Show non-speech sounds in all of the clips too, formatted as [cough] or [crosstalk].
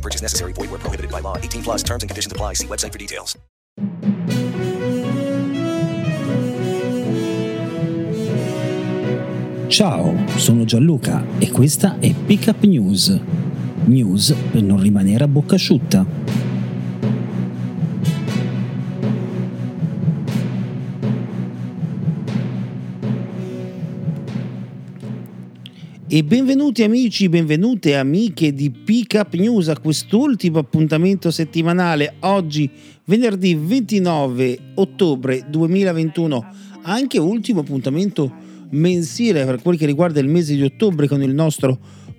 Purchase necessary. Void where prohibited by law. 18 plus terms and conditions apply. See website for details. Ciao, sono Gianluca e questa è Pickup News. News per non rimanere a bocca asciutta. E benvenuti amici, benvenute amiche di Pickup News a quest'ultimo appuntamento settimanale oggi venerdì 29 ottobre 2021, anche ultimo appuntamento mensile per quel che riguarda il mese di ottobre con il nostro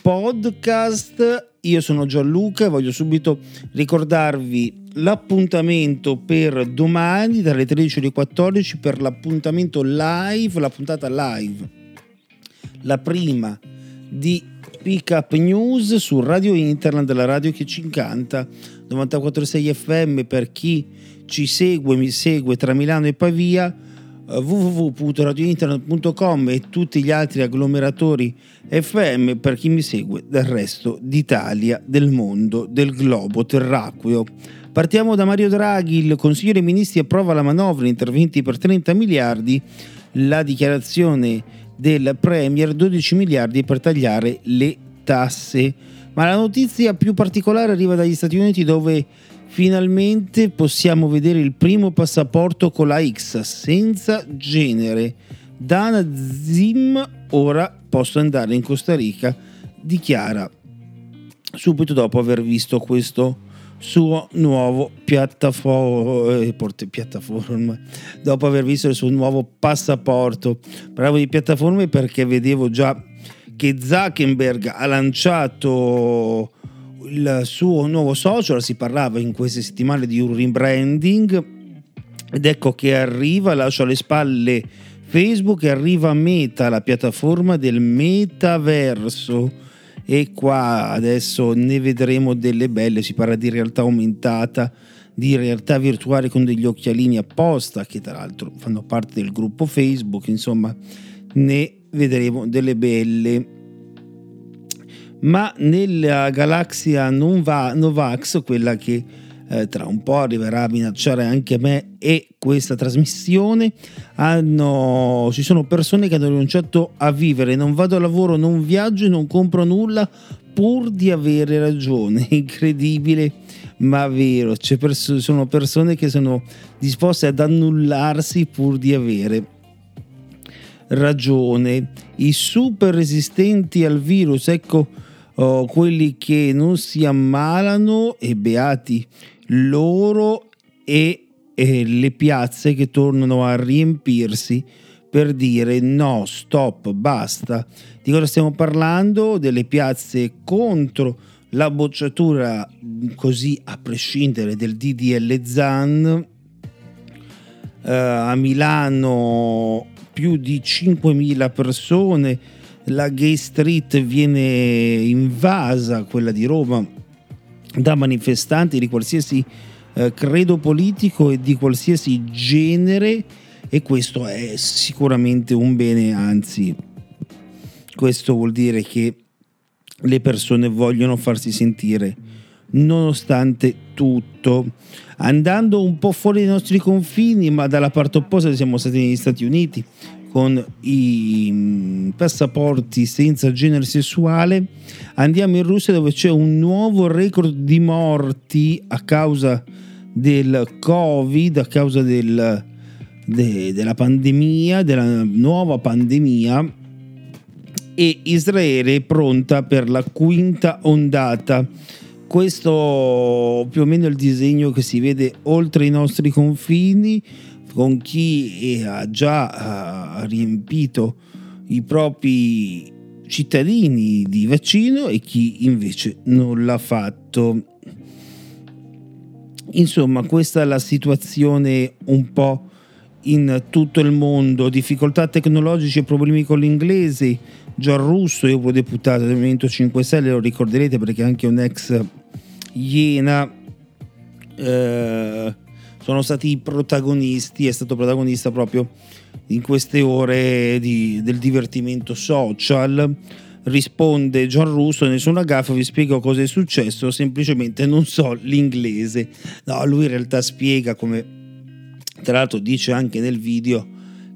podcast. Io sono Gianluca e voglio subito ricordarvi l'appuntamento per domani dalle 13 alle 14 per l'appuntamento live, la puntata live. La prima di Pick Up News su Radio Interland, la radio che ci incanta, 94.6 FM per chi ci segue, mi segue tra Milano e Pavia, eh, www.radiointernet.com e tutti gli altri agglomeratori FM per chi mi segue dal resto d'Italia, del mondo, del globo terracqueo. Partiamo da Mario Draghi, il Consiglio dei Ministri approva la manovra, interventi per 30 miliardi, la dichiarazione del Premier 12 miliardi per tagliare le tasse. Ma la notizia più particolare arriva dagli Stati Uniti dove finalmente possiamo vedere il primo passaporto con la X senza genere. Dana Zim ora posso andare in Costa Rica, dichiara subito dopo aver visto questo suo nuovo piattaforma, eh, piattaforma, dopo aver visto il suo nuovo passaporto. Bravo di piattaforme perché vedevo già che Zuckerberg ha lanciato il suo nuovo social, si parlava in queste settimane di un rebranding. Ed ecco che arriva, lascio alle spalle Facebook e arriva Meta, la piattaforma del metaverso e qua adesso ne vedremo delle belle, si parla di realtà aumentata, di realtà virtuale con degli occhialini apposta che tra l'altro fanno parte del gruppo Facebook, insomma ne vedremo delle belle. Ma nella galassia Novax, quella che eh, tra un po' arriverà a minacciare anche me e questa trasmissione, hanno, ci sono persone che hanno rinunciato a vivere, non vado a lavoro, non viaggio, non compro nulla pur di avere ragione, [laughs] incredibile ma vero, pers- sono persone che sono disposte ad annullarsi pur di avere ragione. I super resistenti al virus, ecco oh, quelli che non si ammalano e beati loro e, e le piazze che tornano a riempirsi per dire no, stop, basta. Di cosa stiamo parlando? Delle piazze contro la bocciatura così a prescindere del DDL ZAN. Uh, a Milano più di 5.000 persone, la Gay Street viene invasa, quella di Roma, da manifestanti di qualsiasi eh, credo politico e di qualsiasi genere e questo è sicuramente un bene, anzi questo vuol dire che le persone vogliono farsi sentire nonostante tutto. Andando un po' fuori dai nostri confini, ma dalla parte opposta siamo stati negli Stati Uniti con i mm, passaporti senza genere sessuale, andiamo in Russia dove c'è un nuovo record di morti a causa del Covid, a causa del, de, della pandemia, della nuova pandemia e Israele è pronta per la quinta ondata. Questo più o meno il disegno che si vede oltre i nostri confini con chi ha già riempito i propri cittadini di vaccino e chi invece non l'ha fatto. Insomma, questa è la situazione un po' in tutto il mondo, difficoltà tecnologiche e problemi con l'inglese. Gian Russo, eurodeputato del Movimento 5 Stelle, lo ricorderete perché è anche un ex Iena, eh, sono stati i protagonisti, è stato protagonista proprio in queste ore di, del divertimento social. Risponde Gian Russo, nessuna gaffa, vi spiego cosa è successo, semplicemente non so l'inglese. No, lui in realtà spiega come tra l'altro dice anche nel video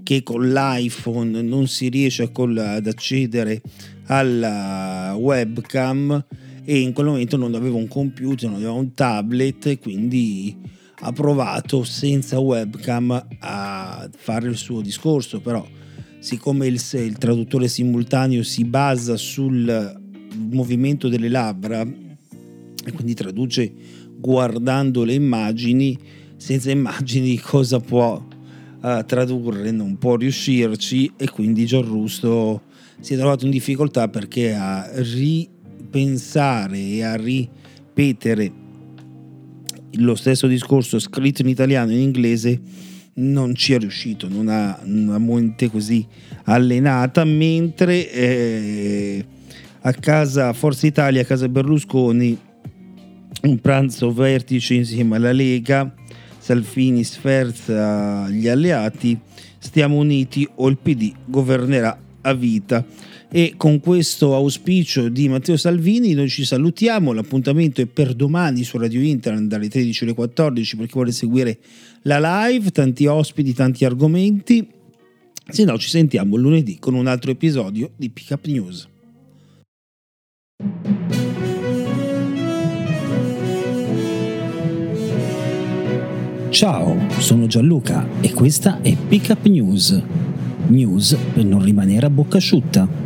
che con l'iPhone non si riesce ad accedere alla webcam e in quel momento non aveva un computer, non aveva un tablet quindi ha provato senza webcam a fare il suo discorso, però siccome il, il traduttore simultaneo si basa sul movimento delle labbra e quindi traduce guardando le immagini, senza immagini cosa può uh, tradurre, non può riuscirci e quindi Gianrusto si è trovato in difficoltà perché a ripensare e a ripetere lo stesso discorso scritto in italiano e in inglese non ci è riuscito, non ha una mente così allenata, mentre eh, a casa Forza Italia, a casa Berlusconi, un pranzo vertice insieme alla Lega Salvini sferza gli alleati, stiamo uniti o il PD governerà a vita. E con questo auspicio di Matteo Salvini noi ci salutiamo, l'appuntamento è per domani su Radio Internet dalle 13 alle 14 per chi vuole seguire la live, tanti ospiti, tanti argomenti, se no ci sentiamo lunedì con un altro episodio di Pick Up News. Ciao, sono Gianluca e questa è Pickup News. News per non rimanere a bocca asciutta.